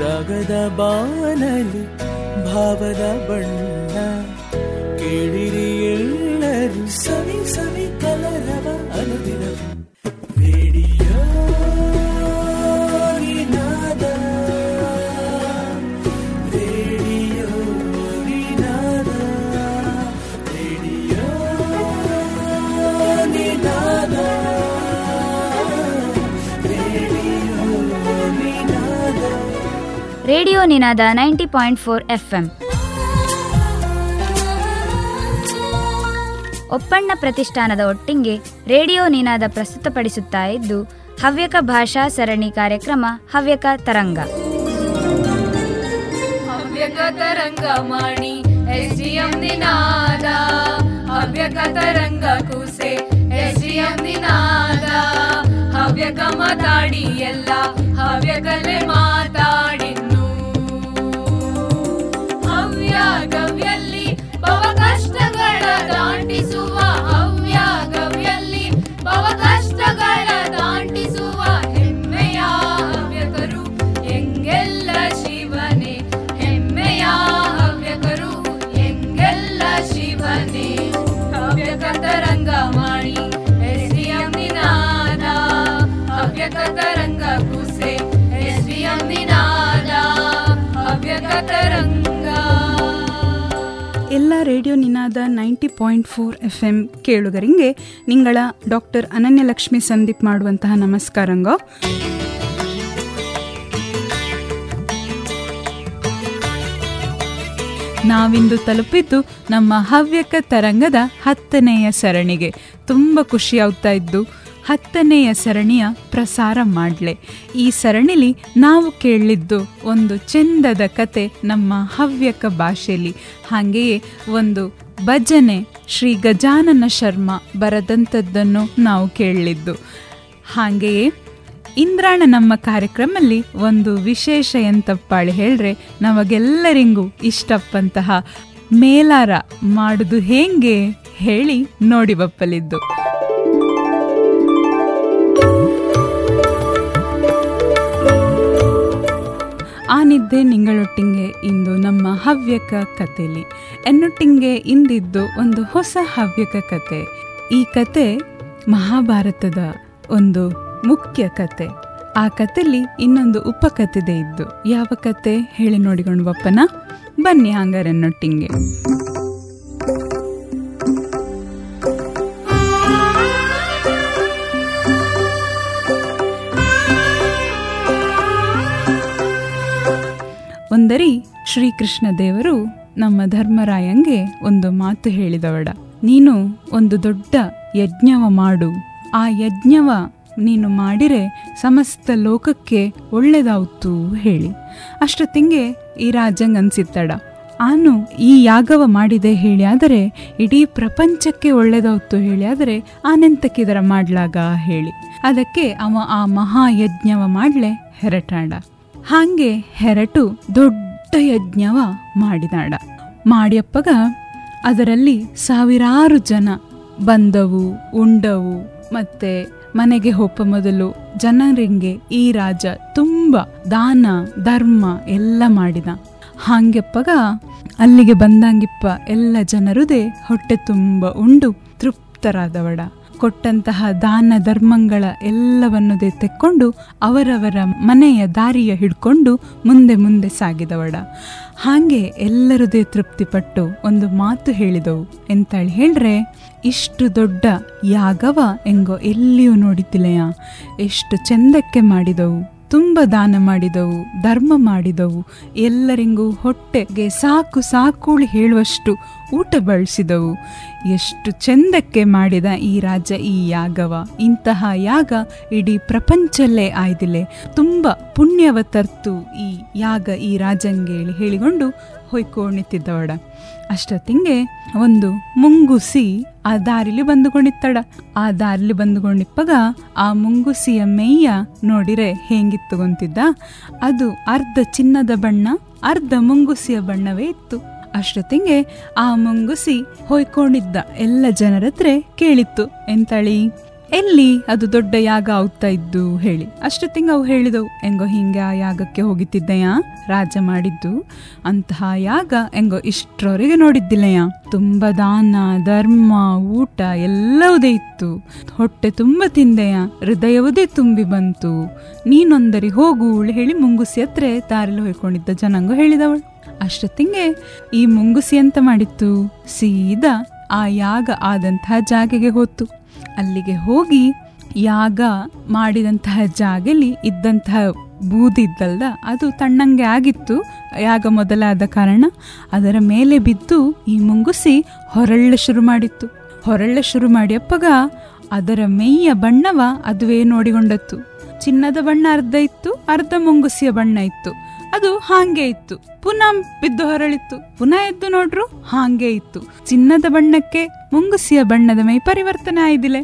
ರಾಗದ ಬಾನಲಿ ಭಾವದ ಬಣ್ಣ. ಕೇಳಿರಿ ಎಲ್ಲರೂ ಸವಿ ಸವಿ ಕಲರವ ಅನುದಿನವು. Radio Ninada ninety point four F M Oppanna ಪ್ರತಿಷ್ಠಾನದ ಒಟ್ಟಿಗೆ ರೇಡಿಯೋ ನಿನಾದ ಪ್ರಸ್ತುತಪಡಿಸುತ್ತಾ ಇದ್ದು, ಹವ್ಯಕ ಭಾಷಾ ಸರಣಿ ಕಾರ್ಯಕ್ರಮ, ಹವ್ಯಕ ತರಂಗ. ಹವ್ಯಕ ತರಂಗ ಮಾಡಿ ಎಸ್ ಡಿ ನಿನಾದ. ಹವ್ಯಕ ತರಂಗ ಕೂಸೆ ಎಸ್ ಡಿ ನಿನಾದ. ಹವ್ಯಕ ಮಾತಾಡಿ ಎಲ್ಲ, ಹವ್ಯಕಲೆ ಮಾತಾಡಿನ್ನು radio Ninada ninety point four F M ಕೇಳುಗರಿಗೆ ನಿಂಗಳ ಡಾಕ್ಟರ್ ಅನನ್ಯಲಕ್ಷ್ಮಿ ಸಂದೀಪ್ ಮಾಡುವಂತಹ ನಮಸ್ಕಾರಂಗ ನಾವಿಂದು ತಲುಪಿದ್ದು ನಮ್ಮ ಹವ್ಯಕ ತರಂಗದ ಹತ್ತನೆಯ ಸರಣಿಗೆ. ತುಂಬ ಖುಷಿಯಾಗ್ತಾ ಇದ್ದು ಹತ್ತನೆಯ ಸರಣಿಯ ಪ್ರಸಾರ ಮಾಡಲೆ. ಈ ಸರಣಿಲಿ ನಾವು ಕೇಳಿದ್ದು ಒಂದು ಚೆಂದದ ಕತೆ ನಮ್ಮ ಹವ್ಯಕ ಭಾಷೆಯಲ್ಲಿ ಹಾಗೆಯೇ ಒಂದು ಭಜನೆ ಶ್ರೀ ಗಜಾನನ ಶರ್ಮ ಬರದಂಥದ್ದನ್ನು ನಾವು ಕೇಳಿದ್ದು ಹಾಗೆಯೇ ಇಂದ್ರಾಣ ನಮ್ಮ ಕಾರ್ಯಕ್ರಮದಲ್ಲಿ ಒಂದು ವಿಶೇಷ ಎಂತಪ್ಪಾಳೆ ಹೇಳ್ರೆ, ನಮಗೆಲ್ಲರಿಗೂ ಇಷ್ಟಪ್ಪಂತಹ ಮೇಲಾರ ಮಾಡುದು ಹೇಗೆ ಹೇಳಿ ನೋಡಿ ಬಪ್ಪಲಿದ್ದು ಆ ನಿಂಗಳೊಟ್ಟಿಂಗೆ ಇಂದು ನಮ್ಮ ಹವ್ಯಕ ಕಥೆಲಿ. ಎನ್ನೊಟ್ಟಿಂಗೆ ಇಂದಿದ್ದು ಒಂದು ಹೊಸ ಹವ್ಯಕ ಕತೆ ಈ ಕತೆ ಮಹಾಭಾರತದ ಒಂದು ಮುಖ್ಯ ಕತೆ ಆ ಕತೆಲಿ ಇನ್ನೊಂದು ಉಪಕಥೆದೆ ಇದ್ದು, ಯಾವ ಕತೆ ಹೇಳಿ ನೋಡಿಕೊಂಡು ಬಪ್ಪನ ಬನ್ನಿ ಹಂಗಾರೆನ್ನೊಟ್ಟಿಗೆ. ಒಂದರಿ ಶ್ರೀಕೃಷ್ಣ ದೇವರು ನಮ್ಮ ಧರ್ಮರಾಯಂಗೆ ಒಂದು ಮಾತು ಹೇಳಿದವಡ ನೀನು ಒಂದು ದೊಡ್ಡ ಯಜ್ಞವ ಮಾಡು. ಆ ಯಜ್ಞವ ನೀನು ಮಾಡಿರೆ ಸಮಸ್ತ ಲೋಕಕ್ಕೆ ಒಳ್ಳೆದಾವ್ತು ಹೇಳಿ. ಅಷ್ಟೊತ್ತಿಂಗೆ ಈ ರಾಜಂಗ್ ಅನ್ಸಿತ್ತಡ ಆನು ಈ ಯಾಗವ ಮಾಡಿದೆ ಹೇಳಿ ಆದರೆ ಇಡೀ ಪ್ರಪಂಚಕ್ಕೆ ಒಳ್ಳೆದಾವ್ತು ಹೇಳಿ ಆದರೆ ಆನೆಂತಕ್ಕಿದರ ಮಾಡ್ಲಾಗ ಹೇಳಿ. ಅದಕ್ಕೆ ಅವ ಆ ಮಹಾಯಜ್ಞವ ಮಾಡ್ಲೆ ಹೆರಟಾಡ ಹಾಗೆ ಹೆರಟು ದೊಡ್ಡ ಯಜ್ಞವ ಮಾಡಿದಾಡ ಮಾಡಿಯಪ್ಪಗ ಅದರಲ್ಲಿ ಸಾವಿರಾರು ಜನ ಬಂದವು, ಉಂಡವು, ಮತ್ತೆ ಮನೆಗೆ ಹೋಪ ಮೊದಲು ಜನರಿಗೆ ಈ ರಾಜ ತುಂಬ ದಾನ, ಧರ್ಮ ಎಲ್ಲ ಮಾಡಿದ. ಹಾಂಗೆಪ್ಪಗ ಅಲ್ಲಿಗೆ ಬಂದಂಗಿಪ್ಪ ಎಲ್ಲ ಜನರುದೇ ಹೊಟ್ಟೆ ತುಂಬ ಉಂಡು ತೃಪ್ತರಾದವಡ ಕೊಟ್ಟಂತಹ ದಾನ ಧರ್ಮಗಳ ಎಲ್ಲವನ್ನು ತೆಕ್ಕೊಂಡು ಅವರವರ ಮನೆಯ ದಾರಿಯ ಹಿಡ್ಕೊಂಡು ಮುಂದೆ ಮುಂದೆ ಸಾಗಿದವಡ ಹಾಗೆ ಎಲ್ಲರದೇ ತೃಪ್ತಿಪಟ್ಟು ಒಂದು ಮಾತು ಹೇಳಿದವು. ಎಂತೇಳಿ ಹೇಳ್ರೆ, ಇಷ್ಟು ದೊಡ್ಡ ಯಾಗವ ಎಂಗೋ ಎಲ್ಲಿಯೂ ನೋಡಿದ್ದಿಲೆಯ ಎಷ್ಟು ಚೆಂದಕ್ಕೆ ಮಾಡಿದವು. ತುಂಬ ದಾನ ಮಾಡಿದವು, ಧರ್ಮ ಮಾಡಿದವು, ಎಲ್ಲರಿಗೂ ಹೊಟ್ಟೆಗೆ ಸಾಕು ಸಾಕುಳಿ ಹೇಳುವಷ್ಟು ಊಟ ಬಳಸಿದವು. ಎಷ್ಟು ಚೆಂದಕ್ಕೆ ಮಾಡಿದ ಈ ರಾಜ ಈ ಯಾಗವ. ಇಂತಹ ಯಾಗ ಇಡೀ ಪ್ರಪಂಚಲ್ಲೇ ಆಯ್ದಿಲೆ. ತುಂಬ ಪುಣ್ಯವ ತರ್ತು ಈ ಯಾಗ ಈ ರಾಜಂಗೇಳಿ ಹೇಳಿಕೊಂಡು ಹೊಯ್ಕೊಂಡಿದ್ದವಡ ಅಷ್ಟೊತ್ತಿಂಗೆ ಒಂದು ಮುಂಗುಸಿ ಆ ದಾರಿಲಿ ಬಂದುಕೊಂಡಿತ್ತಡ ಆ ದಾರಿಲಿ ಬಂದುಕೊಂಡಿಪ್ಪಗ ಆ ಮುಂಗುಸಿಯ ಮೇಯ್ಯ ನೋಡಿರೆ ಹೇಗಿತ್ತು ಗೊಂತಿದ್ದ ಅದು ಅರ್ಧ ಚಿನ್ನದ ಬಣ್ಣ, ಅರ್ಧ ಮುಂಗುಸಿಯ ಬಣ್ಣವೇ ಇತ್ತು. ಅಷ್ಟೊತ್ತಿಂಗೆ ಆ ಮುಂಗುಸಿ ಹೊಯ್ಕೊಂಡಿದ್ದ ಎಲ್ಲ ಜನರತ್ರ ಕೇಳಿತ್ತು, ಎಂತಳಿ? ಎಲ್ಲಿ ಅದು ದೊಡ್ಡ ಯಾಗ ಆಗ್ತಾ ಇದ್ದು ಹೇಳಿ. ಅಷ್ಟೊತ್ತಿಂಗ ಅವು ಹೇಳಿದವು ಹೆಂಗೋ ಹಿಂಗೆ ಆ ಯಾಗಕ್ಕೆ ಹೋಗಿತ್ತಿದ್ದೆಯಾ ರಾಜ ಮಾಡಿದ್ದು ಅಂತಹ ಯಾಗ ಹೆಂಗೋ ಇಷ್ಟರವರೆಗೆ ನೋಡಿದ್ದಿಲ್ಲಯ್ಯ. ತುಂಬ ದಾನ, ಧರ್ಮ, ಊಟ ಎಲ್ಲವುದೇ ಇತ್ತು. ಹೊಟ್ಟೆ ತುಂಬ ತಿಂದೆಯ ಹೃದಯವುದೇ ತುಂಬಿ ಬಂತು. ನೀನೊಂದರಿ ಹೋಗು ಹೇಳಿ ಮುಂಗುಸಿ ಹತ್ರ ದಾರಿಲಿ ಹೊಯ್ಕೊಂಡಿದ್ದ ಜನಾಂಗ ಹೇಳಿದವಳು. ಅಷ್ಟೊತ್ತಿಂಗೆ ಈ ಮುಂಗುಸಿ ಅಂತ ಮಾಡಿತ್ತು? ಸೀದಾ ಆ ಯಾಗ ಆದಂತಹ ಜಾಗೆಗೆ ಹೋತು ಅಲ್ಲಿಗೆ ಹೋಗಿ ಯಾಗ ಮಾಡಿದಂತಹ ಜಾಗಲಿ ಇದ್ದಂತಹ ಬೂದಿ ಇದ್ದಲ್ದ ಅದು ತಣ್ಣಂಗೆ ಆಗಿತ್ತು. ಯಾಗ ಮೊದಲಾದ ಕಾರಣ ಅದರ ಮೇಲೆ ಬಿದ್ದು ಈ ಮುಂಗುಸಿ ಹೊರಳ್ಳ ಶುರು ಮಾಡಿತ್ತು. ಹೊರಳ್ಳ ಶುರು ಮಾಡಿಯಪ್ಪಗ ಅದರ ಮೈಯ ಬಣ್ಣವ ಅದುವೇ ನೋಡಿಕೊಂಡತ್ತು. ಚಿನ್ನದ ಬಣ್ಣ ಅರ್ಧ ಇತ್ತು, ಅರ್ಧ ಮುಂಗುಸಿಯ ಬಣ್ಣ ಇತ್ತು. ಅದು ಹಾಗೆ ಇತ್ತು. ಪುನಃ ಬಿದ್ದು ಹೊರಳಿತ್ತು. ಪುನಃ ಎದ್ದು ನೋಡ್ರು ಹಾಗೆ ಇತ್ತು. ಚಿನ್ನದ ಬಣ್ಣಕ್ಕೆ ಮುಂಗುಸಿಯ ಬಣ್ಣದ ಮೈ ಪರಿವರ್ತನೆ ಆಯ್ದಿಲೆ.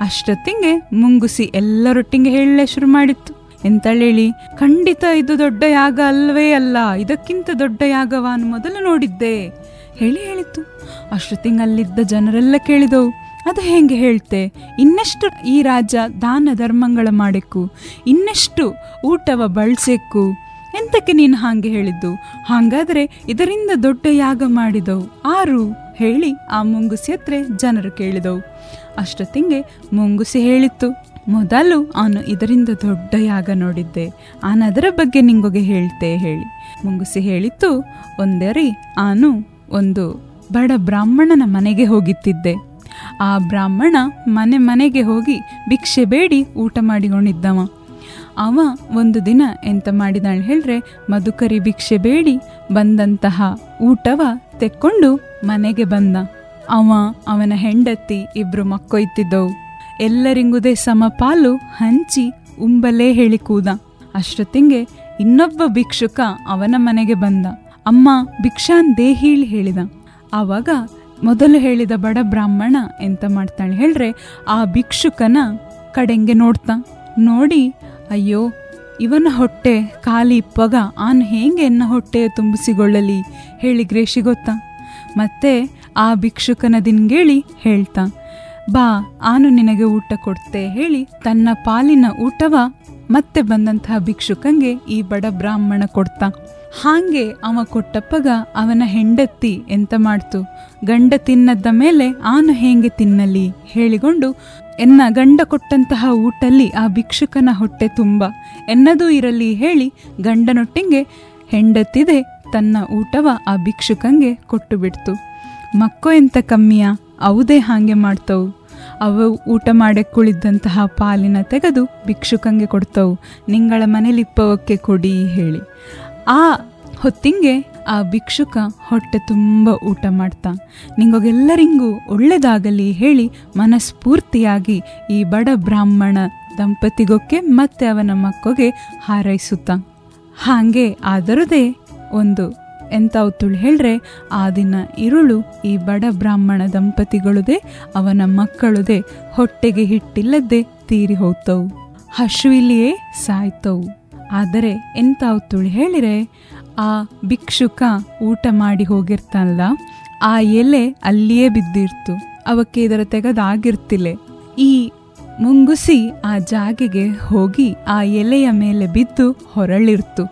ಅಷ್ಟೊತ್ತಿಂಗೆ ಮುಂಗುಸಿ ಎಲ್ಲರೊಟ್ಟಿಗೆ ಹೇಳಲೆ ಶುರು ಮಾಡಿತ್ತು. ಎಂತಳೇಳಿ, ಖಂಡಿತ ಇದು ದೊಡ್ಡ ಯಾಗ ಅಲ್ವೇ ಅಲ್ಲ. ಇದಕ್ಕಿಂತ ದೊಡ್ಡ ಯಾಗವಾನು ಮೊದಲು ನೋಡಿದ್ದೆ. ಹೇಳಿ ಹೇಳಿತ್ತು. ಅಷ್ಟೊತ್ತಿಗೆ ಜನರೆಲ್ಲ ಕೇಳಿದವು. ಅದು ಹೆಂಗೆ ಹೇಳ್ತೆ? ಇನ್ನೆಷ್ಟು ಈ ರಾಜ ದಾನ ಧರ್ಮಗಳ ಮಾಡಕ್ಕು ಇನ್ನೆಷ್ಟು ಊಟವ ಬಳಸಕ್ಕು ಎಂತಕ್ಕೆ ನೀನು ಹಾಗೆ ಹೇಳಿದ್ದು? ಹಾಗಾದ್ರೆ ಇದರಿಂದ ದೊಡ್ಡ ಯಾಗ ಮಾಡಿದವು. ಆರು ಹೇಳಿ ಆ ಮುಂಗುಸಿ ಹತ್ರ ಜನರು ಕೇಳಿದವು. ಅಷ್ಟೊತ್ತಿಗೆ ಮುಂಗುಸಿ ಹೇಳಿತ್ತು, ಮೊದಲು ಅವನು ಇದರಿಂದ ದೊಡ್ಡ ಯಾಗ ನೋಡಿದ್ದೆ. ಆನ ಅದರ ಬಗ್ಗೆ ನಿಂಗೊಗೆ ಹೇಳ್ತೆ ಹೇಳಿ. ಮುಂಗುಸಿ ಹೇಳಿತ್ತು, ಒಂದರಿ ಆನು ಒಂದು ಬಡ ಬ್ರಾಹ್ಮಣನ ಮನೆಗೆ ಹೋಗಿತ್ತಿದ್ದೆ. ಆ ಬ್ರಾಹ್ಮಣ ಮನೆ ಮನೆಗೆ ಹೋಗಿ ಭಿಕ್ಷೆ ಬೇಡಿ ಊಟ ಮಾಡಿಕೊಂಡಿದ್ದವ. ಅವ ಒಂದು ದಿನ ಎಂತ ಮಾಡಿದಾಳೆ ಹೇಳ್ರೆ, ಮಧುಕರಿ ಭಿಕ್ಷೆ ಬೇಡಿ, ಬಂದಂತಹ ಊಟವ ತೆಕ್ಕೊಂಡು ಮನೆಗೆ ಬಂದ. ಅವ ಅವನ ಹೆಂಡತಿ ಇಬ್ರು ಮಕ್ಕೊಯ್ತಿದ್ದವು. ಎಲ್ಲರಿಂಗುದೇ ಸಮಪಾಲು ಹಂಚಿ ಉಂಬಲೇ ಹೇಳಿ ಕೂದ ಅಷ್ಟೊತ್ತಿಗೆ ಇನ್ನೊಬ್ಬ ಭಿಕ್ಷುಕ ಅವನ ಮನೆಗೆ ಬಂದ. ಅಮ್ಮ, ಭಿಕ್ಷಾನ್ ದೇಹೀಳ್ ಹೇಳಿದ. ಆವಾಗ ಮೊದಲು ಹೇಳಿದ ಬಡ ಬ್ರಾಹ್ಮಣ ಎಂತ ಮಾಡ್ತಾಳೆ ಹೇಳ್ರೆ, ಆ ಭಿಕ್ಷುಕನ ಕಡೆಂಗೆ ನೋಡ್ತಾ. ನೋಡಿ ಅಯ್ಯೋ, ಇವನ ಹೊಟ್ಟೆ ಖಾಲಿ ಪಗ, ಆನ್ ಹೇಗೆ ಎನ್ನ ಹೊಟ್ಟೆ ತುಂಬಿಸಿಕೊಳ್ಳಲಿ? ಹೇಳಿ ಗ್ರೇಷಿ ಗೊತ್ತಾ? ಮತ್ತೆ ಆ ಭಿಕ್ಷುಕನ ದಿನ್ಗೇಳಿ ಹೇಳ್ತಾ, ಬಾ, ಆನು ನಿನಗೆ ಊಟ ಕೊಡ್ತೆ ಹೇಳಿ ತನ್ನ ಪಾಲಿನ ಊಟವ ಮತ್ತೆ ಬಂದಂತಹ ಭಿಕ್ಷುಕಂಗೆ ಈ ಬಡ ಬ್ರಾಹ್ಮಣ ಕೊಡ್ತಾ. ಹಾಗೆ ಅವ ಕೊಟ್ಟಪ್ಪಗ ಅವನ ಹೆಂಡತಿ ಎಂತ ಮಾಡ್ತು? ಗಂಡ ತಿನ್ನದ ಮೇಲೆ ಆನು ಹೇಗೆ ತಿನ್ನಲಿ? ಹೇಳಿಕೊಂಡು ಎನ್ನ ಗಂಡ ಕೊಟ್ಟಂತಹ ಊಟಲ್ಲಿ ಆ ಭಿಕ್ಷುಕನ ಹೊಟ್ಟೆ ತುಂಬ. ಎನ್ನದೂ ಇರಲಿ ಹೇಳಿ ಗಂಡನೊಟ್ಟಿಗೆ ಹೆಂಡತಿದೆ ತನ್ನ ಊಟವ ಆ ಭಿಕ್ಷುಕಂಗೆ ಕೊಟ್ಟು ಬಿಡ್ತು ಮಕ್ಕೋ ಎಂತ ಕಮ್ಮಿಯ, ಅವುದೇ ಹಾಗೆ ಮಾಡ್ತವು. ಅವು ಊಟ ಮಾಡಿ ಕುಳಿದಂತಹ ಪಾಲಿನ ತೆಗೆದು ಭಿಕ್ಷುಕಂಗೆ ಕೊಡ್ತವು. ನಿಂಗಳ ಮನೇಲಿಪ್ಪವಕ್ಕೆ ಕೊಡಿ ಹೇಳಿ. ಆ ಹೊತ್ತಿಂಗೆ ಆ ಭಿಕ್ಷುಕ ಹೊಟ್ಟೆ ತುಂಬ ಊಟ ಮಾಡ್ತಾ. ನಿಮಗೆಲ್ಲರಿಗೂ ಒಳ್ಳೆಯದಾಗಲಿ ಹೇಳಿ ಮನಸ್ಫೂರ್ತಿಯಾಗಿ ಈ ಬಡ ಬ್ರಾಹ್ಮಣ ದಂಪತಿಗೊಕ್ಕೆ ಮತ್ತೆ ಅವನ ಮಕ್ಕಗೆ ಹಾರೈಸುತ್ತ. ಹಾಗೆ ಆದರದೇ ಒಂದು ಎಂತಾವ್ತುಳು ಹೇಳ್ರೆ, ಆ ದಿನ ಇರುಳು ಈ ಬಡ ಬ್ರಾಹ್ಮಣ ದಂಪತಿಗಳುದೇ, ಅವನ ಮಕ್ಕಳುದೇ ಹೊಟ್ಟೆಗೆ ಹಿಟ್ಟಿಲ್ಲದೆ ತೀರಿ ಹೋಗ್ತವು. ಹಶುವಿಲಿಯೇ ಸಾಯ್ತವು. ಆದರೆ ಎಂತಾವ್ತುಳು ಹೇಳಿರೆ ಆ ಭಿಕ್ಷುಕ ಊಟ ಮಾಡಿ ಹೋಗಿರ್ತಾನಲ್ಲ, ಆ ಎಲೆ ಅಲ್ಲಿಯೇ ಬಿದ್ದಿರ್ತು. ಅವಕ್ಕೆ ಇದರ ತೆಗೆದಾಗಿರ್ತಿಲ್ಲ ಈ ಮುಂಗುಸಿ ಆ ಜಾಗೆಗೆ ಹೋಗಿ ಆ ಎಲೆಯ ಮೇಲೆ ಬಿದ್ದು ಹೊರಳಿರ್ತು.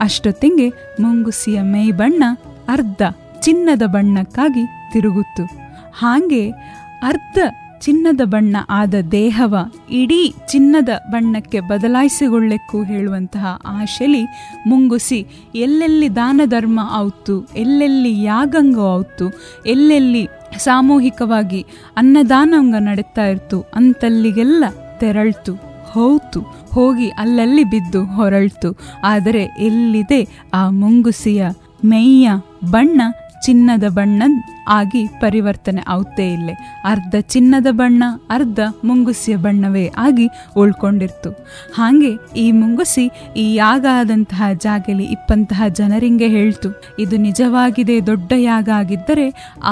ಅಷ್ಟೊತ್ತಿಗೆ ಮುಂಗುಸಿಯ ಮೈ ಬಣ್ಣ ಅರ್ಧ ಚಿನ್ನದ ಬಣ್ಣಕ್ಕಾಗಿ ತಿರುಗುತ್ತು. ಹಾಗೆ ಅರ್ಧ ಚಿನ್ನದ ಬಣ್ಣ ಆದ ದೇಹವ ಇಡೀ ಚಿನ್ನದ ಬಣ್ಣಕ್ಕೆ ಬದಲಾಯಿಸಿಕೊಳ್ಳೆಕ್ಕೂ ಹೇಳುವಂತಹ ಆಶೆಲಿ ಮುಂಗುಸಿ ಎಲ್ಲೆಲ್ಲಿ ದಾನ ಧರ್ಮ ಆವತ್ತು ಎಲ್ಲೆಲ್ಲಿ ಯಾಗಂಗ ಆವತ್ತು ಎಲ್ಲೆಲ್ಲಿ ಸಾಮೂಹಿಕವಾಗಿ ಅನ್ನದಾನಂಗ ನಡೀತಾ ಇರ್ತು, ಅಂತಲ್ಲಿಗೆಲ್ಲ ತೆರಳ್ತು ಹೋಯ್ತು ಹೋಗಿ ಅಲ್ಲಲ್ಲಿ ಬಿದ್ದು ಹೊರಳ್ತು. ಆದರೆ ಎಲ್ಲಿದೆ ಆ ಮುಂಗುಸಿಯ ಮೈಯ ಬಣ್ಣ? ಚಿನ್ನದ ಬಣ್ಣ ಆಗಿ ಪರಿವರ್ತನೆ ಆಗುತ್ತೇ ಇಲ್ಲೇ. ಅರ್ಧ ಚಿನ್ನದ ಬಣ್ಣ, ಅರ್ಧ ಮುಂಗುಸಿಯ ಬಣ್ಣವೇ ಆಗಿ ಉಳ್ಕೊಂಡಿರ್ತು. ಹಾಗೆ ಈ ಮುಂಗುಸಿ ಈ ಯಾಗ ಆದಂತಹ ಜಾಗಲಿ ಇಪ್ಪಂತಹ ಜನರಿಂಗೆ ಹೇಳ್ತು, ಇದು ನಿಜವಾಗಿದೆ, ದೊಡ್ಡ ಯಾಗ ಆಗಿದ್ದರೆ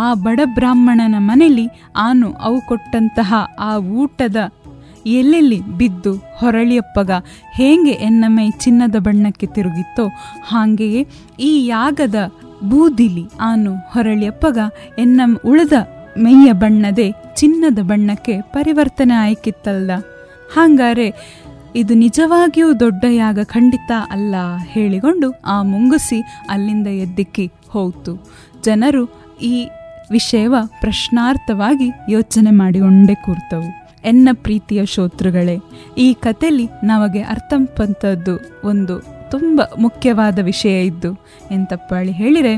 ಆ ಬಡ ಬ್ರಾಹ್ಮಣನ ಮನೆಯಲ್ಲಿ ಆನು ಅವು ಕೊಟ್ಟಂತಹ ಆ ಊಟದ ಎಲ್ಲೆಲ್ಲಿ ಬಿದ್ದು ಹೊರಳಿಯಪ್ಪಗ ಹೇಗೆ ಎನ್ನ ಮೈ ಚಿನ್ನದ ಬಣ್ಣಕ್ಕೆ ತಿರುಗಿತ್ತೋ, ಹಾಗೆಯೇ ಈ ಯಾಗದ ಬೂದಿಲಿ ಆನು ಹೊರಳಿಯಪ್ಪಗ ಎನ್ನ ಉಳಿದ ಮೈಯ ಬಣ್ಣದೆ ಚಿನ್ನದ ಬಣ್ಣಕ್ಕೆ ಪರಿವರ್ತನೆ ಆಯ್ಕಿತ್ತಲ್ದ. ಹಾಗಾರೆ ಇದು ನಿಜವಾಗಿಯೂ ದೊಡ್ಡ ಯಾಗ ಖಂಡಿತ ಅಲ್ಲ ಹೇಳಿಕೊಂಡು ಆ ಮುಂಗುಸಿ ಅಲ್ಲಿಂದ ಎದ್ದಿಕ್ಕಿ ಹೋಯ್ತು. ಜನರು ಈ ವಿಷಯವ ಪ್ರಶ್ನಾರ್ಥವಾಗಿ ಯೋಚನೆ ಮಾಡಿಕೊಂಡೇ ಕೂರ್ತವು. ಎನ್ನ ಪ್ರೀತಿಯ ಶೋತೃಗಳೇ, ಈ ಕಥೆಲಿ ನಮಗೆ ಅರ್ಥಂಪಂಥದ್ದು ಒಂದು ತುಂಬ ಮುಖ್ಯವಾದ ವಿಷಯ ಇದ್ದು ಎಂತಪ್ಪಳಿ ಹೇಳಿದರೆ,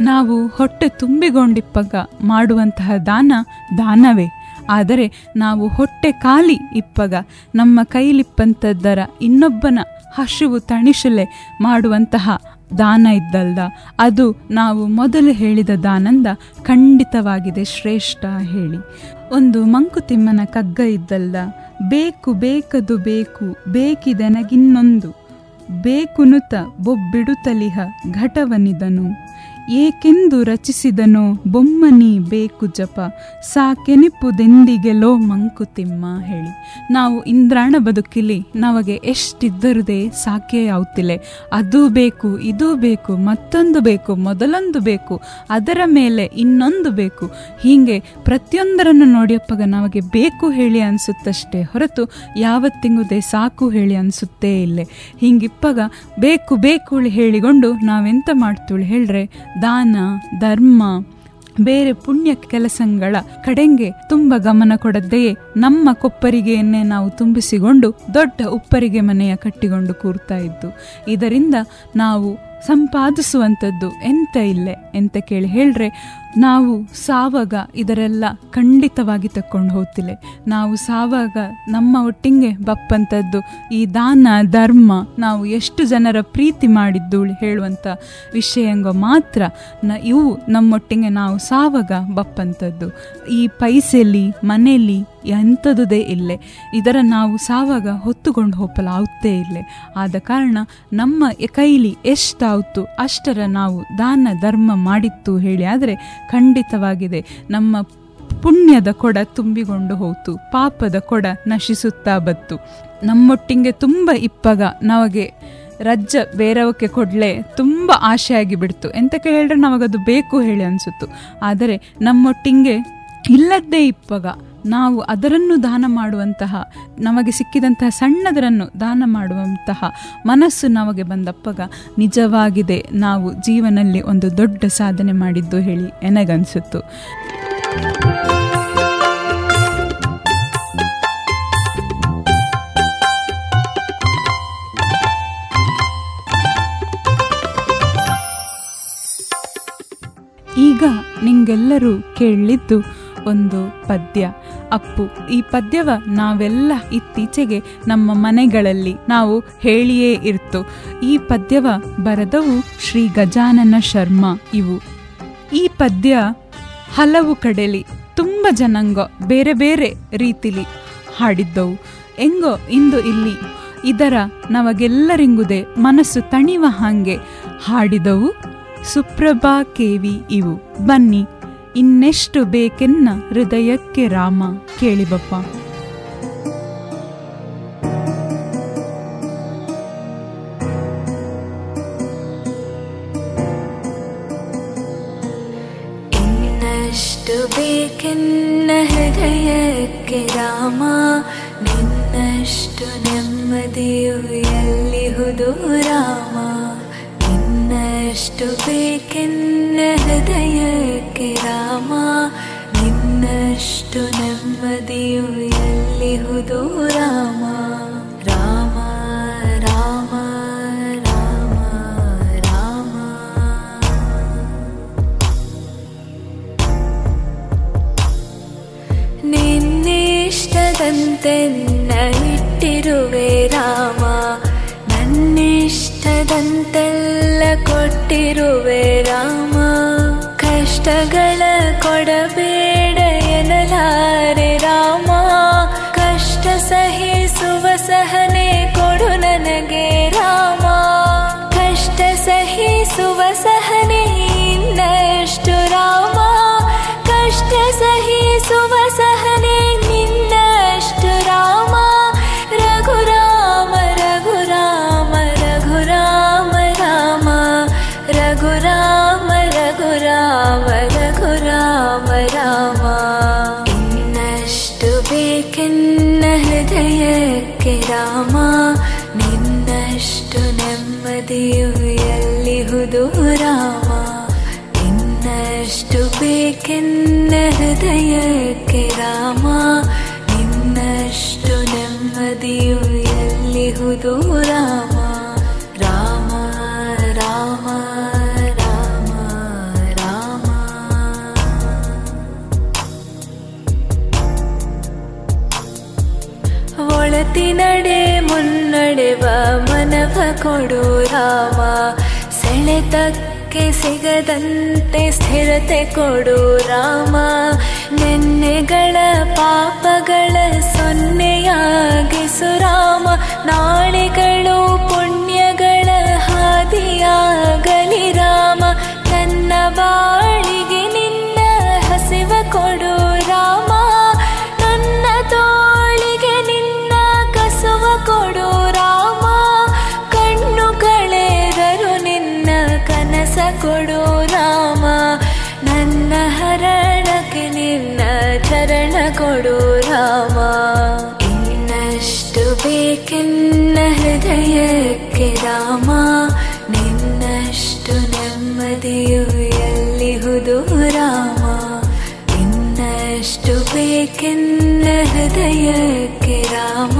ನಾವು ಹೊಟ್ಟೆ ತುಂಬಿಕೊಂಡಿಪ್ಪಗ ಮಾಡುವಂತಹ ದಾನ ದಾನವೇ. ಆದರೆ ನಾವು ಹೊಟ್ಟೆ ಖಾಲಿ ಇಪ್ಪಗ, ನಮ್ಮ ಕೈಲಿಪ್ಪಂಥದ್ದರ ಇನ್ನೊಬ್ಬನ ಹಸಿವು ತಣಿಸಲೆ ಮಾಡುವಂತಹ ದಾನ ಇದ್ದಲ್ದ, ಅದು ನಾವು ಮೊದಲು ಹೇಳಿದ ದಾನಂದ ಖಂಡಿತವಾಗಿದೆ ಶ್ರೇಷ್ಠ ಹೇಳಿ. ಒಂದು ಮಂಕುತಿಮ್ಮನ ಕಗ್ಗ ಇದ್ದಲ್ದ, ಬೇಕು ಬೇಕದು ಬೇಕು, ಬೇಕಿದೆನಗಿನ್ನೊಂದು ಬೇಕುನುತ ಬೊಬ್ಬಿಡುತ್ತಲಿಹ ಘಟವನಿದನು. ಏಕೆಂದು ರಚಿಸಿದನೋ ಬೊಮ್ಮನಿ ಬೇಕು ಜಪ. ಸಾಕೆನಿಪುದೆಂದಿಗೆಲೋ ಮಂಕುತಿಮ್ಮ ಹೇಳಿ. ನಾವು ಇಂದ್ರಾಣ ಬದುಕಿಲಿ, ನಮಗೆ ಎಷ್ಟಿದ್ದರುದೇ ಸಾಕೆ ಯಾವ್ತಿಲೆ ಅದು ಬೇಕು, ಇದು ಬೇಕು, ಮತ್ತೊಂದು ಬೇಕು, ಮೊದಲೊಂದು ಬೇಕು, ಅದರ ಮೇಲೆ ಇನ್ನೊಂದು ಬೇಕು. ಹೀಗೆ ಪ್ರತಿಯೊಂದರನ್ನು ನೋಡಿಯಪ್ಪಗ ನಮಗೆ ಬೇಕು ಹೇಳಿ ಅನಿಸುತ್ತಷ್ಟೇ ಹೊರತು ಯಾವತ್ತಿಂಗುದೇ ಸಾಕು ಹೇಳಿ ಅನಿಸುತ್ತೇ ಇಲ್ಲೇ. ಹಿಂಗಿಪ್ಪಗ ಬೇಕು ಬೇಕು ಹೇಳಿಕೊಂಡು ನಾವೆಂತ ಮಾಡ್ತೀವಿ ಹೇಳ್ರೆ ದಾನ, ಧರ್ಮ, ಬೇರೆ ಪುಣ್ಯ ಕೆಲಸಗಳ ಕಡೆಗೆ ತುಂಬ ಗಮನ ಕೊಡದೆಯೇ ನಮ್ಮ ಕೊಪ್ಪರಿಗೆಯನ್ನೇ ನಾವು ತುಂಬಿಸಿಕೊಂಡು ದೊಡ್ಡ ಉಪ್ಪರಿಗೆ ಮನೆಯ ಕಟ್ಟಿಕೊಂಡು ಕೂರ್ತಾ ಇದ್ದು, ಇದರಿಂದ ನಾವು ಸಂಪಾದಿಸುವಂಥದ್ದು ಎಂತ ಇಲ್ಲೇ ಎಂತ ಕೇಳಿ ಹೇಳ್ರೆ ನಾವು ಸಾವಾಗ ಇದರೆಲ್ಲ ಖಂಡಿತವಾಗಿ ತಕ್ಕೊಂಡು ಹೋಗ್ತಿಲ್ಲ ನಾವು ಸಾವಾಗ ನಮ್ಮ ಒಟ್ಟಿಗೆ ಬಪ್ಪಂಥದ್ದು, ಈ ದಾನ, ಧರ್ಮ, ನಾವು ಎಷ್ಟು ಜನರ ಪ್ರೀತಿ ಮಾಡಿದ್ದು ಹೇಳುವಂಥ ವಿಷಯಂಗ ಮಾತ್ರ ನ ಇವು ನಮ್ಮೊಟ್ಟಿಗೆ ನಾವು ಸಾವಾಗ ಬಪ್ಪಂಥದ್ದು. ಈ ಪೈಸೆಲಿ ಮನೆಯಲ್ಲಿ ಎಂಥದುದೇ ಇಲ್ಲೇ. ಇದರ ನಾವು ಸಾವಾಗ ಹೊತ್ತುಕೊಂಡು ಹೋಗಲಾಗುತ್ತೇ ಇಲ್ಲ. ಆದ ಕಾರಣ ನಮ್ಮ ಕೈಲಿ ಎಷ್ಟಾಯ್ತು ಅಷ್ಟರ ನಾವು ದಾನ ಧರ್ಮ ಮಾಡಿತ್ತು ಹೇಳಿ ಆದರೆ ಖಂಡಿತವಾಗಿದೆ. ನಮ್ಮ ಪುಣ್ಯದ ಕೊಡ ತುಂಬಿಕೊಂಡು ಹೋಯ್ತು ಪಾಪದ ಕೊಡ ನಶಿಸುತ್ತಾ ಬತ್ತು ನಮ್ಮೊಟ್ಟಿಗೆ ತುಂಬ ಇಪ್ಪಗ ನಮಗೆ ರಜ್ಜ ಬೇರವಕ್ಕೆ ಕೊಡಲೆ ತುಂಬ ಆಶೆ ಆಗಿಬಿಡ್ತು ಎಂತಕ್ಕೆ ಹೇಳಿದ್ರೆ ನಮಗದು ಬೇಕು ಹೇಳಿ ಅನಿಸುತ್ತು. ಆದರೆ ನಮ್ಮೊಟ್ಟಿಗೆ ಇಲ್ಲದ್ದೇ ಇಪ್ಪಗ ನಾವು ಅದರನ್ನು ದಾನ ಮಾಡುವಂತಹ, ನಮಗೆ ಸಿಕ್ಕಿದಂತಹ ಸಣ್ಣದರನ್ನು ದಾನ ಮಾಡುವಂತಹ ಮನಸ್ಸು ನಮಗೆ ಬಂದಪ್ಪಗ ನಿಜವಾಗಿದೆ ನಾವು ಜೀವನದಲ್ಲಿ ಒಂದು ದೊಡ್ಡ ಸಾಧನೆ ಮಾಡಿದ್ದು ಹೇಳಿ ನನಗನ್ಸುತ್ತು ಈಗ ನಿಂಗೆಲ್ಲರೂ ಕೇಳಿದ್ದು ಒಂದು ಪದ್ಯ. ಅಪ್ಪು. ಈ ಪದ್ಯವ ನಾವೆಲ್ಲ ಇತ್ತೀಚೆಗೆ ನಮ್ಮ ಮನೆಗಳಲ್ಲಿ ನಾವು ಹೇಳಿಯೇ ಇರ್ತು. ಈ ಪದ್ಯವ ಬರೆದವು ಶ್ರೀ ಗಜಾನನ ಶರ್ಮಾ ಇವು. ಈ ಪದ್ಯ ಹಲವು ಕಡೆಲಿ ತುಂಬ ಜನಾಂಗ ಬೇರೆ ಬೇರೆ ರೀತಿಲಿ ಹಾಡಿದ್ದವು. ಹೆಂಗೋ ಇಂದು ಇಲ್ಲಿ ಇದರ ನಮಗೆಲ್ಲರಿಂಗುದೇ ಮನಸ್ಸು ತಣಿವ ಹಾಗೆ ಹಾಡಿದವು. ಸುಪ್ರಭಾ ಕೇವಿ ಇವು. ಬನ್ನಿ. ಇನ್ನೆಷ್ಟು ಬೇಕೆನ್ನ ಹೃದಯಕ್ಕೆ ರಾಮ ಕೇಳಿಬಪ್ಪ. ಬೇಕೆನ್ನ ಹೃದಯಕ್ಕೆ ರಾಮ? ನಿನ್ನಷ್ಟು ನೆಮ್ಮದಿಯು ಎಲ್ಲಿಹುದು ರಾಮ? ನಿನ್ನಷ್ಟು ಬೇಕೆನ್ನ ಹೃದಯಕ್ಕೆ ರಾಮ, ನಿನ್ನಷ್ಟು ನೆಮ್ಮದಿಯು ಎಲ್ಲಿಹುದು ರಾಮ? ರಾಮ ರಾಮ ರಾಮ ರಾಮ. ನಿನ್ನಿಷ್ಟದಂತೆ ಇಟ್ಟಿರುವೆ ರಾಮ, ನನ್ನಿಷ್ಟದಂತೆಲ್ಲ ಕೊಟ್ಟಿರುವೆ ರಾಮ. ಕಷ್ಟಗಳ ಕೊಡಬೇಡ ಎನ್ನಲಾರೆ ರಾಮ ಕಷ್ಟ ಸಹಿಸುವ ಸಹನೆ ಕೊಡು ನನಗೆ ರಾಮ ಕಷ್ಟ ಸಹಿಸುವ ಸಹನೆ ಇನ್ನಷ್ಟು ರಾಮ ಕಷ್ಟ ಸಹಿಸುವ ಸಹನೆ ನಿನ್ನಷ್ಟು ರಾಮ ರಘುರಾಮ ರಘುರಾಮ ರಘುರಾಮ ರಾಮ ರಘುರಾಮ राम राम। निष्ट हृदयके राम। निम्मलिहुदु राम। निष्टु बे के न हृदयकम निष्टु नेम्मीदु ಮುನ್ನಡೆವ ಮನವ ಕೊಡು ರಾಮ. ಸೆಳೆತಕ್ಕೆ ಸಿಗದಂತೆ ಸ್ಥಿರತೆ ಕೊಡು ರಾಮ. ನೆನ್ನೆಗಳ ಪಾಪಗಳ ಸೊನ್ನೆಯಾಗಿಸು ರಾಮ. ನಾಳೆಗಳು ರಾಮ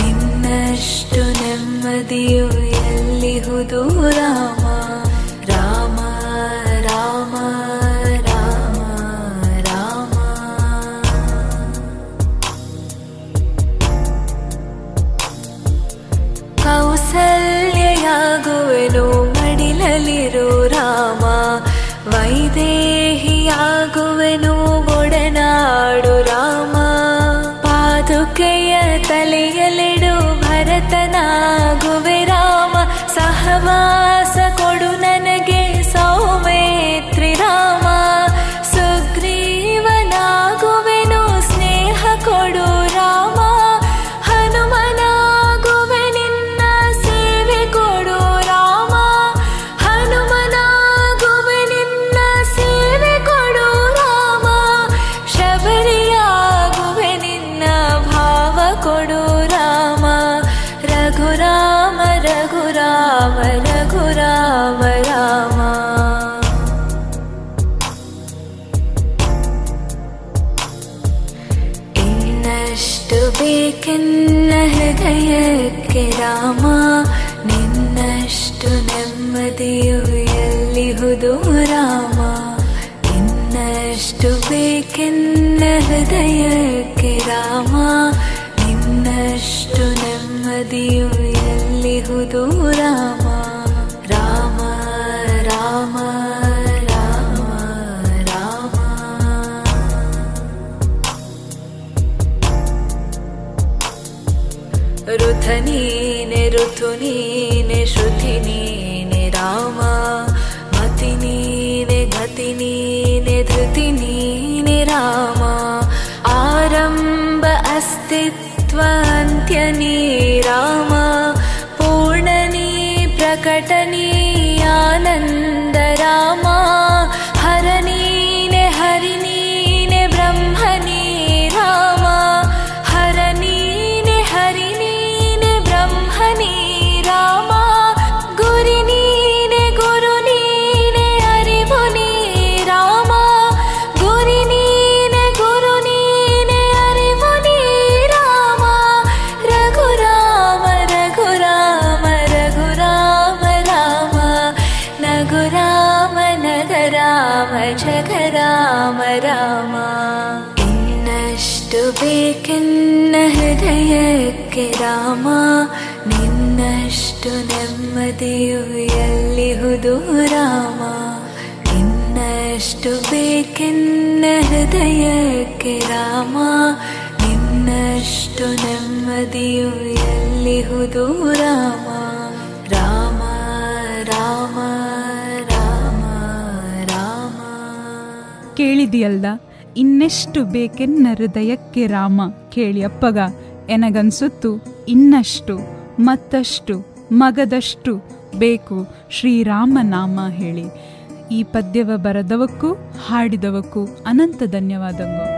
ನಿನ್ನಷ್ಟು ನೆಮ್ಮದಿಯು ಎಲ್ಲಿಹುದು ರಾಮ? ರಾಮ ರಾಮ ರಾಮ ರಾಮ. ಕೌಸಲ್ಯಾಗುವೆನು ಮಡಿಲಲಿರು ರಾಮ. ಎಲ್ಲಿಹುದು ರಾಮ. ಇನ್ನಷ್ಟು ಬೇಕೆನ್ನ ಹೃದಯಕ್ಕೆ ರಾಮ. ನಿನ್ನಷ್ಟು ನೆಮ್ಮದಿಯು ಎಲ್ಲಿಹುದು ರಾಮ. ಇನ್ನಷ್ಟು ಬೇಕೆನ್ನ ಹೃದಯಕ್ಕೆ ರಾಮ. ನಿನ್ನಷ್ಟು ನೆಮ್ಮದಿಯು ಎಲ್ಲಿಹುದು ರಾಮ. ಇದೆಯಲ್ದ ಇನ್ನೆಷ್ಟು ಬೇಕೆನ್ನ ಹೃದಯಕ್ಕೆ ರಾಮ? ಕೇಳಿ ಅಪ್ಪಗ. ಎನಗನ್ಸುತ್ತು, ಇನ್ನಷ್ಟು, ಮತ್ತಷ್ಟು, ಮಗದಷ್ಟು ಬೇಕು, ಶ್ರೀರಾಮ ನಾಮ ಹೇಳಿ. ಈ ಪದ್ಯವ ಬರದವಕ್ಕೂ, ಹಾಡಿದವಕ್ಕೂ ಅನಂತ ಧನ್ಯವಾದಗಳು.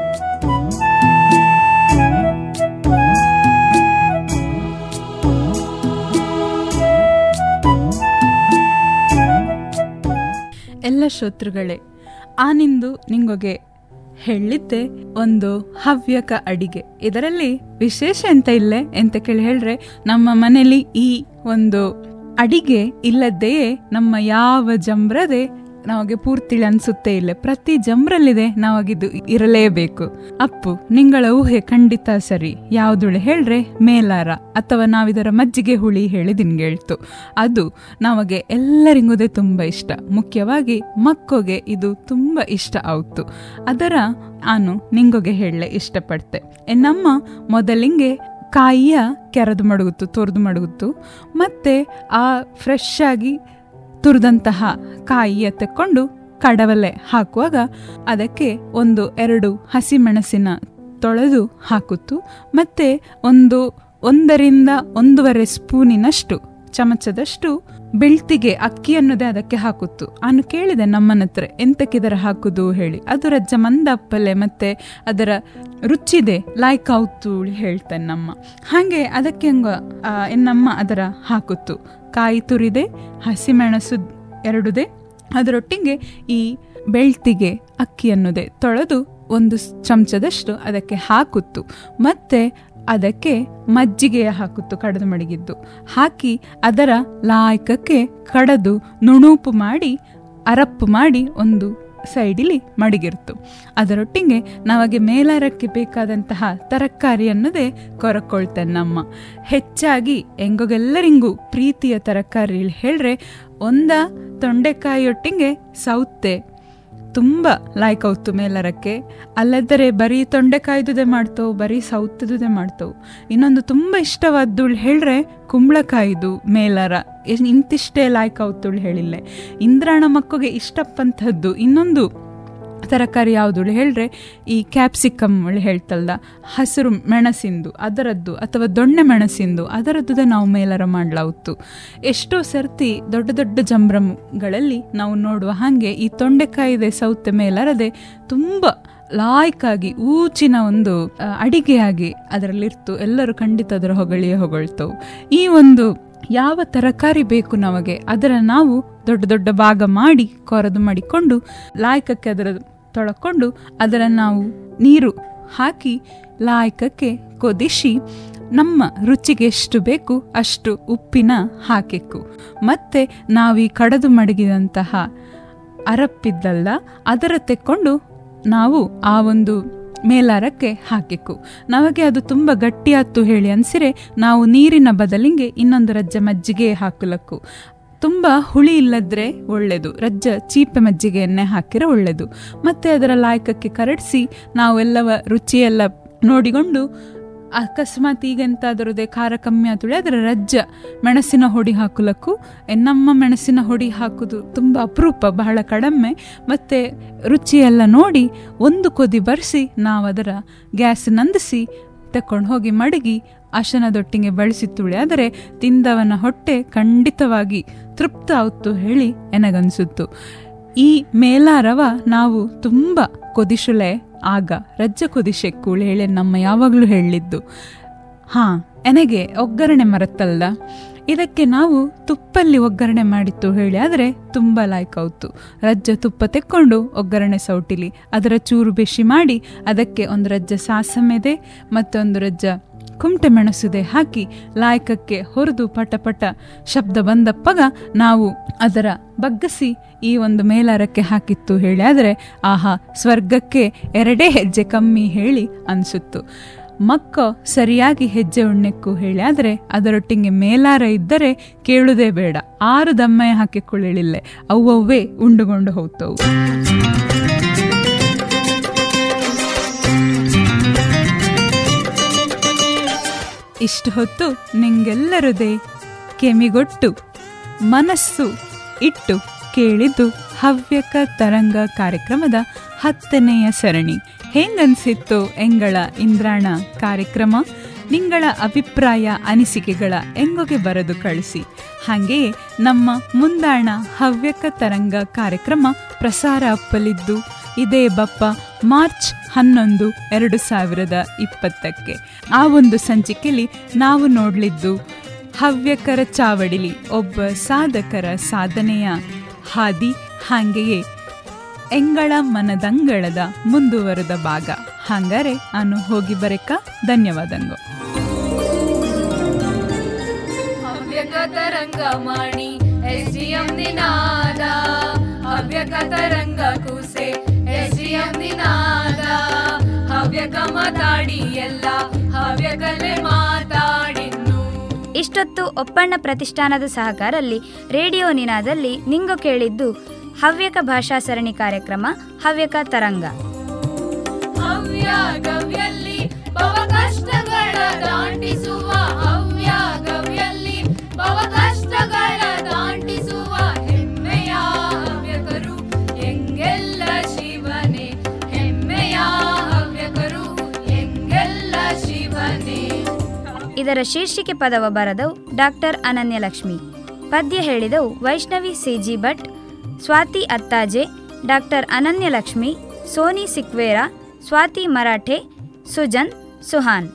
ಎಲ್ಲ ಶ್ರೋತೃಗಳೇ ಆನಿಂದು ನಿಂಗೊಗೆ ಹೇಳಿದ್ದೆ ಒಂದು ಹವ್ಯಕ ಅಡಿಗೆ. ಇದರಲ್ಲಿ ವಿಶೇಷ ಎಂತ ಇಲ್ಲೇ ಎಂತ ಕೇಳಿ ಹೇಳ್ರೆ, ನಮ್ಮ ಮನೆಯಲ್ಲಿ ಈ ಒಂದು ಅಡಿಗೆ ಇಲ್ಲದೆಯೇ ನಮ್ಮ ಯಾವ ಜಂಬ್ರದೆ ನಮಗೆ ಪೂರ್ತಿ ಅನ್ಸುತ್ತೆ ಇಲ್ಲ. ಪ್ರತಿ ಜಂಬ್ರಲ್ಲಿದೆ ನಾವಾಗಿದ್ದು ಇರಲೇಬೇಕು. ಅಪ್ಪು, ನಿಂಗಳ ಊಹೆ ಖಂಡಿತ ಸರಿ. ಯಾವುದುಳೆ ಹೇಳ್ರೆ, ಮೇಲಾರ, ಅಥವಾ ನಾವಿದರ ಮಜ್ಜಿಗೆ ಹುಳಿ ಹೇಳಿ ದಿನ್ಗೇಳ್ತು ಅದು ನಮಗೆ ಎಲ್ಲರಿಗೂದೇ ತುಂಬ ಇಷ್ಟ. ಮುಖ್ಯವಾಗಿ ಮಕ್ಕೋಗೆ ಇದು ತುಂಬ ಇಷ್ಟ ಆಯ್ತು ಅದರ ನಾನು ನಿಂಗೊಗೆ ಹೇಳಲೆ ಇಷ್ಟಪಡ್ತೆ. ನಮ್ಮ ಮೊದಲಿಂಗೆ ಕಾಯಿಯ ಕೆರೆದು ಮಡಗುತ್ತು, ತೊರೆದು ಮಡಗುತ್ತು. ಮತ್ತೆ ಆ ಫ್ರೆಶ್ ಆಗಿ ತುರಿದಂತಹ ಕಾಯಿಯ ತಕ್ಕೊಂಡು ಕಡವಲೆ ಹಾಕುವಾಗ ಅದಕ್ಕೆ ಒಂದು ಎರಡು ಹಸಿಮೆಣಸಿನ ತೊಳೆದು ಹಾಕುತ್ತು. ಮತ್ತೆ ಒಂದು ಒಂದರಿಂದ ಒಂದೂವರೆ ಸ್ಪೂನಿನಷ್ಟು ಚಮಚದಷ್ಟು ಬೆಳ್ತಿಗೆ ಅಕ್ಕಿ ಅನ್ನೋದೇ ಅದಕ್ಕೆ ಹಾಕುತ್ತು. ನಾನು ಕೇಳಿದೆ ನಮ್ಮನ ಹತ್ರ ಎಂತಕ್ಕಿದರ ಹಾಕುದು? ಹೇಳಿ. ಅದು ರಜ್ಜ ಮಂದಪ್ಪಲೆ ಮತ್ತೆ ಅದರ ರುಚಿದೆ ಲಾಯ್ಕ್ ಆಗ್ತು ಹೇಳ್ತಾನೆ ನಮ್ಮ. ಹಾಗೆ ಅದಕ್ಕೆ ಹಂಗ ಆ, ಎನ್ನಮ್ಮ ಅದರ ಹಾಕುತ್ತು. ಕಾಯಿ ತುರಿದೆ, ಹಸಿಮೆಣಸು ಎರಡುದೆ. ಅದರೊಟ್ಟಿಗೆ ಈ ಬೆಳ್ತಿಗೆ ಅಕ್ಕಿ ಅನ್ನೋದೇ. ತೊಳೆದು ಒಂದು ಚಮಚದಷ್ಟು ಅದಕ್ಕೆ ಹಾಕುತ್ತು. ಮತ್ತೆ ಅದಕ್ಕೆ ಮಜ್ಜಿಗೆಯ ಹಾಕುತ್ತು, ಕಡದು ಮಡಗಿದ್ದು. ಹಾಕಿ ಅದರ ಲಾಯಕಕ್ಕೆ ಕಡದು ನುಣುಪು ಮಾಡಿ, ಅರಪ್ಪು ಮಾಡಿ ಒಂದು ಸೈಡಿಲಿ ಮಡಗಿರ್ತು. ಅದರೊಟ್ಟಿಗೆ ನಮಗೆ ಮೇಲಾರಕ್ಕೆ ಬೇಕಾದಂತಹ ತರಕಾರಿ ಅನ್ನೋದೇ ಕೊರಕೊಳ್ತೆ ನಮ್ಮ ಹೆಚ್ಚಾಗಿ ಹೆಂಗೋಗೆಲ್ಲರಿಗೂ ಪ್ರೀತಿಯ ತರಕಾರಿ ಹೇಳ್ರೆ, ಒಂದ ತೊಂಡೆಕಾಯಿಯೊಟ್ಟಿಗೆ ಸೌತೆ. ತುಂಬ ಲಾಯ್ಕ್ ಆವ್ತು ಮೇಲರಕ್ಕೆ ಅಲ್ಲದರೆ ಬರೀ ತೊಂಡೆಕಾಯ್ದುದೇ ಮಾಡ್ತವು, ಬರೀ ಸೌತದುದೇ ಮಾಡ್ತವು. ಇನ್ನೊಂದು ತುಂಬ ಇಷ್ಟವಾದ್ದುಳು ಹೇಳ್ರೆ ಕುಂಬಳಕಾಯ್ದು ಮೇಲರ. ಇಂತಿಷ್ಟೇ ಲಾಯ್ಕ್ ಆವ್ತುಳು ಹೇಳಿಲ್ಲೆ. ಇಂದ್ರಾಣ ಮಕ್ಕಳಿಗೆ ಇಷ್ಟಪ್ಪಂಥದ್ದು ಇನ್ನೊಂದು ತರಕಾರಿ ಯಾವುದು ಹೇಳಿದ್ರೆ ಈ ಕ್ಯಾಪ್ಸಿಕಮ್ ಒಳ್ಳೆ ಹೇಳ್ತಲ್ದ, ಹಸಿರು ಮೆಣಸಿಂದು, ಅದರದ್ದು, ಅಥವಾ ದೊಣ್ಣೆ ಮೆಣಸಿಂದು, ಅದರದ್ದು ನಾವು ಮೇಲರ ಮಾಡ್ಲಾವುತ್ತು. ಎಷ್ಟೋ ಸರ್ತಿ ದೊಡ್ಡ ದೊಡ್ಡ ಜಂಬ್ರಮ್ಗಳಲ್ಲಿ ನಾವು ನೋಡುವ ಹಾಗೆ ಈ ತೊಂಡೆಕಾಯಿದೆ ಸೌತೆ ಮೇಲರದೆ ತುಂಬ ಲಾಯ್ಕಾಗಿ, ಊಚಿನ ಒಂದು ಅಡಿಗೆಯಾಗಿ ಅದರಲ್ಲಿರ್ತು. ಎಲ್ಲರೂ ಖಂಡಿತ ಅದರ ಹೊಗಳಿಯೇ ಹೊಗಳ್ತವು. ಈ ಒಂದು ಯಾವ ತರಕಾರಿ ಬೇಕು ನಮಗೆ, ಅದರ ನಾವು ದೊಡ್ಡ ದೊಡ್ಡ ಭಾಗ ಮಾಡಿ, ಕೊರದು ಮಾಡಿಕೊಂಡು, ಲಾಯಕಕ್ಕೆ ಅದರ ತೊಳಕೊಂಡು ಅದರ ನಾವು ನೀರು ಹಾಕಿ ಲಾಯಕಕ್ಕೆ ಕೊದಿಸಿ ನಮ್ಮ ರುಚಿಗೆ ಎಷ್ಟು ಬೇಕು ಅಷ್ಟು ಉಪ್ಪಿನ ಹಾಕಿಕ್ಕು ಮತ್ತೆ ನಾವೀ ಕಡದು ಮಡಗಿದಂತಹ ಅರಪ್ಪಿದ್ದಲ್ಲ ಅದರ ತೆಕ್ಕೊಂಡು ನಾವು ಆ ಒಂದು ಮೇಲಾರಕ್ಕೆ ಹಾಕಿಕ್ಕು ನಮಗೆ ಅದು ತುಂಬ ಗಟ್ಟಿಯಾತು ಹೇಳಿ ಅನಿಸಿರೆ, ನಾವು ನೀರಿನ ಬದಲಿಗೆ ಇನ್ನೊಂದು ರಜ್ಜೆ ಮಜ್ಜಿಗೆ ಹಾಕಲಕ್ಕು. ತುಂಬ ಹುಳಿ ಇಲ್ಲದ್ರೆ ಒಳ್ಳೆಯದು ರಜ್ಜ ಚೀಪೆ ಮಜ್ಜಿಗೆ ಎಣ್ಣೆ ಹಾಕಿರೋ ಒಳ್ಳೆಯದು ಮತ್ತೆ ಅದರ ಲಾಯಕಕ್ಕೆ ಕರಡಿಸಿ ನಾವೆಲ್ಲವ ರುಚಿಯೆಲ್ಲ ನೋಡಿಕೊಂಡು ಅಕಸ್ಮಾತ್ ಈಗೆಂತಾದರದೇ ಖಾರ ಕಮ್ಮಿ ಆತುಳಿ ಅದರ ರಜ್ಜ ಮೆಣಸಿನ ಹೊಡಿ ಹಾಕಲಕ್ಕೂ ನಮ್ಮ ಮೆಣಸಿನ ಹೊಡಿ ಹಾಕೋದು ತುಂಬ ಅಪರೂಪ, ಬಹಳ ಕಡಿಮೆ. ಮತ್ತು ರುಚಿಯೆಲ್ಲ ನೋಡಿ ಒಂದು ಕೊದಿ ಬರೆಸಿ ನಾವು ಅದರ ಗ್ಯಾಸ್ ನಂದಿಸಿ ತಕೊಂಡು ಹೋಗಿ ಮಡಗಿ ಅಶನದೊಟ್ಟಿಗೆ ಬಳಸಿತ್ತುಳೆ. ತುಳಿ ಆದರೆ ತಿಂದವನ ಹೊಟ್ಟೆ ಖಂಡಿತವಾಗಿ ತೃಪ್ತ ಆವತ್ತು ಹೇಳಿ ಎನಗನ್ಸುತ್ತು. ಈ ಮೇಲಾರವ ನಾವು ತುಂಬ ಕೊದಿಶುಲೆ. ಆಗ ರಜ್ಜ ಕೊದಿಶೆಕ್ಕೂಳು ಹೇಳಿ ನಮ್ಮ ಯಾವಾಗಲೂ ಹೇಳಿದ್ದು. ಹಾ, ಎನಗೆ ಒಗ್ಗರಣೆ ಮರತ್ತಲ್ಲ ಇದಕ್ಕೆ ನಾವು ತುಪ್ಪಲ್ಲಿ ಒಗ್ಗರಣೆ ಮಾಡಿತ್ತು ಹೇಳಿ. ಆದರೆ ತುಂಬ ಲಾಯ್ಕ್ ಆಯ್ತು ರಜ್ಜ ತುಪ್ಪ ತೆಕ್ಕೊಂಡು ಒಗ್ಗರಣೆ ಸೌಟಿಲಿ. ಅದರ ಚೂರು ಬೆಶಿ ಮಾಡಿ ಅದಕ್ಕೆ ಒಂದು ರಜ್ಜ ಸಾಸಮೆದೆ ಮತ್ತೊಂದು ರಜ್ಜ ಕುಮಟೆ ಮೆಣಸುದೆ ಹಾಕಿ ಲಾಯಕಕ್ಕೆ ಹೊರದು ಪಟ ಪಟ ಶಬ್ದ ಬಂದಪ್ಪಗ ನಾವು ಅದರ ಬಗ್ಗಸಿ ಈ ಒಂದು ಮೇಲಾರಕ್ಕೆ ಹಾಕಿತ್ತು ಹೇಳಿ ಆದರೆ ಆಹಾ, ಸ್ವರ್ಗಕ್ಕೆ ಎರಡೇ ಹೆಜ್ಜೆ ಕಮ್ಮಿ ಹೇಳಿ ಅನ್ಸುತ್ತು. ಮಕ್ಕ ಸರಿಯಾಗಿ ಹೆಜ್ಜೆ ಉಣ್ಣೆಕ್ಕು ಹೇಳಿ ಆದರೆ ಅದರೊಟ್ಟಿಗೆ ಮೇಲಾರ ಇದ್ದರೆ ಕೇಳುವುದೇ ಬೇಡ. ಆರು ದಮ್ಮೆ ಹಾಕಿಕೊಳ್ಳಲಿಲ್ಲ ಅವ್ವವೇ ಉಂಡುಗೊಂಡು ಹೋಗ್ತವು. ಇಷ್ಟು ಹೊತ್ತು ನಿಂಗೆಲ್ಲರದೇ ಕೆಮಿಗೊಟ್ಟು, ಮನಸ್ಸು ಇಟ್ಟು ಕೇಳಿದ್ದು ಹವ್ಯಕ ತರಂಗ ಕಾರ್ಯಕ್ರಮದ ಹತ್ತನೆಯ ಸರಣಿ. ಹೆಂಗನ್ಸಿತ್ತು ಎಂಗಳ ಇಂದ್ರಾಣ ಕಾರ್ಯಕ್ರಮ. ನಿಂಗಳ ಅಭಿಪ್ರಾಯ ಅನಿಸಿಕೆಗಳ ಎಂಗೊಗೆ ಬರೆದು ಕಳಿಸಿ. ಹಾಗೆಯೇ ನಮ್ಮ ಮುಂದಾಣ ಹವ್ಯಕ ತರಂಗ ಕಾರ್ಯಕ್ರಮ ಪ್ರಸಾರ ಅಪ್ಪಲಿದ್ದು. ಇದೇ ಬಪ್ಪ ಮಾರ್ಚ್ ಹನ್ನೊಂದು, ಎರಡು ಸಾವಿರದ ಇಪ್ಪತ್ತಕ್ಕೆ. ಆ ಒಂದು ಸಂಚಿಕೆಯಲ್ಲಿ ನಾವು ನೋಡಲಿದ್ದು ಹವ್ಯಕರ ಚಾವಡಿಲಿ ಒಬ್ಬ ಸಾಧಕರ ಸಾಧನೆಯ ಹಾದಿ ಹಾಗೆಯೇ ಎಂಗಳ ಮನದಂಗಳದ ಮುಂದುವರೆದ ಭಾಗ. ಹಂಗಾರೆ ನಾನು ಹೋಗಿ ಬರೆಕ? ಧನ್ಯವಾದಂಗು ಹವ್ಯಕ ತರಂಗ ಕೂಸೆ ನಿನಾದ ಹವ್ಯಕ ಮಾತಾಡಿ ಎಲ್ಲ ಹವ್ಯಕಲೆ ಮಾತಾಡಿನ್ನು. ಇಷ್ಟೊತ್ತು ಒಪ್ಪಣ್ಣ ಪ್ರತಿಷ್ಠಾನದ ಸಹಕಾರಲ್ಲಿ ರೇಡಿಯೋ ನಿನಾದಲ್ಲಿ ನಿಂಗು ಕೇಳಿದ್ದು ಹವ್ಯಕ ಭಾಷಾ ಸರಣಿ ಕಾರ್ಯಕ್ರಮ ಹವ್ಯಕ ತರಂಗ. ಹವ್ಯ ಗವ್ಯಲ್ಲಿ ಭವ ಕಷ್ಟಗಳ ದಾಟಿಸುವ ಇದರ ಶೀರ್ಷಿಕೆ ಪದವ ಬರೆದವು ಡಾಕ್ಟರ್ ಅನನ್ಯಲಕ್ಷ್ಮಿ. ಪದ್ಯ ಹೇಳಿದವು ವೈಷ್ಣವಿ ಸಿಜಿ ಭಟ್, ಸ್ವಾತಿ ಅತ್ತಾಜೆ, ಡಾಕ್ಟರ್ ಅನನ್ಯಲಕ್ಷ್ಮಿ, ಸೋನಿ ಸಿಕ್ವೇರಾ, ಸ್ವಾತಿ ಮರಾಠೆ, ಸುಜನ್ ಸುಹಾನ್.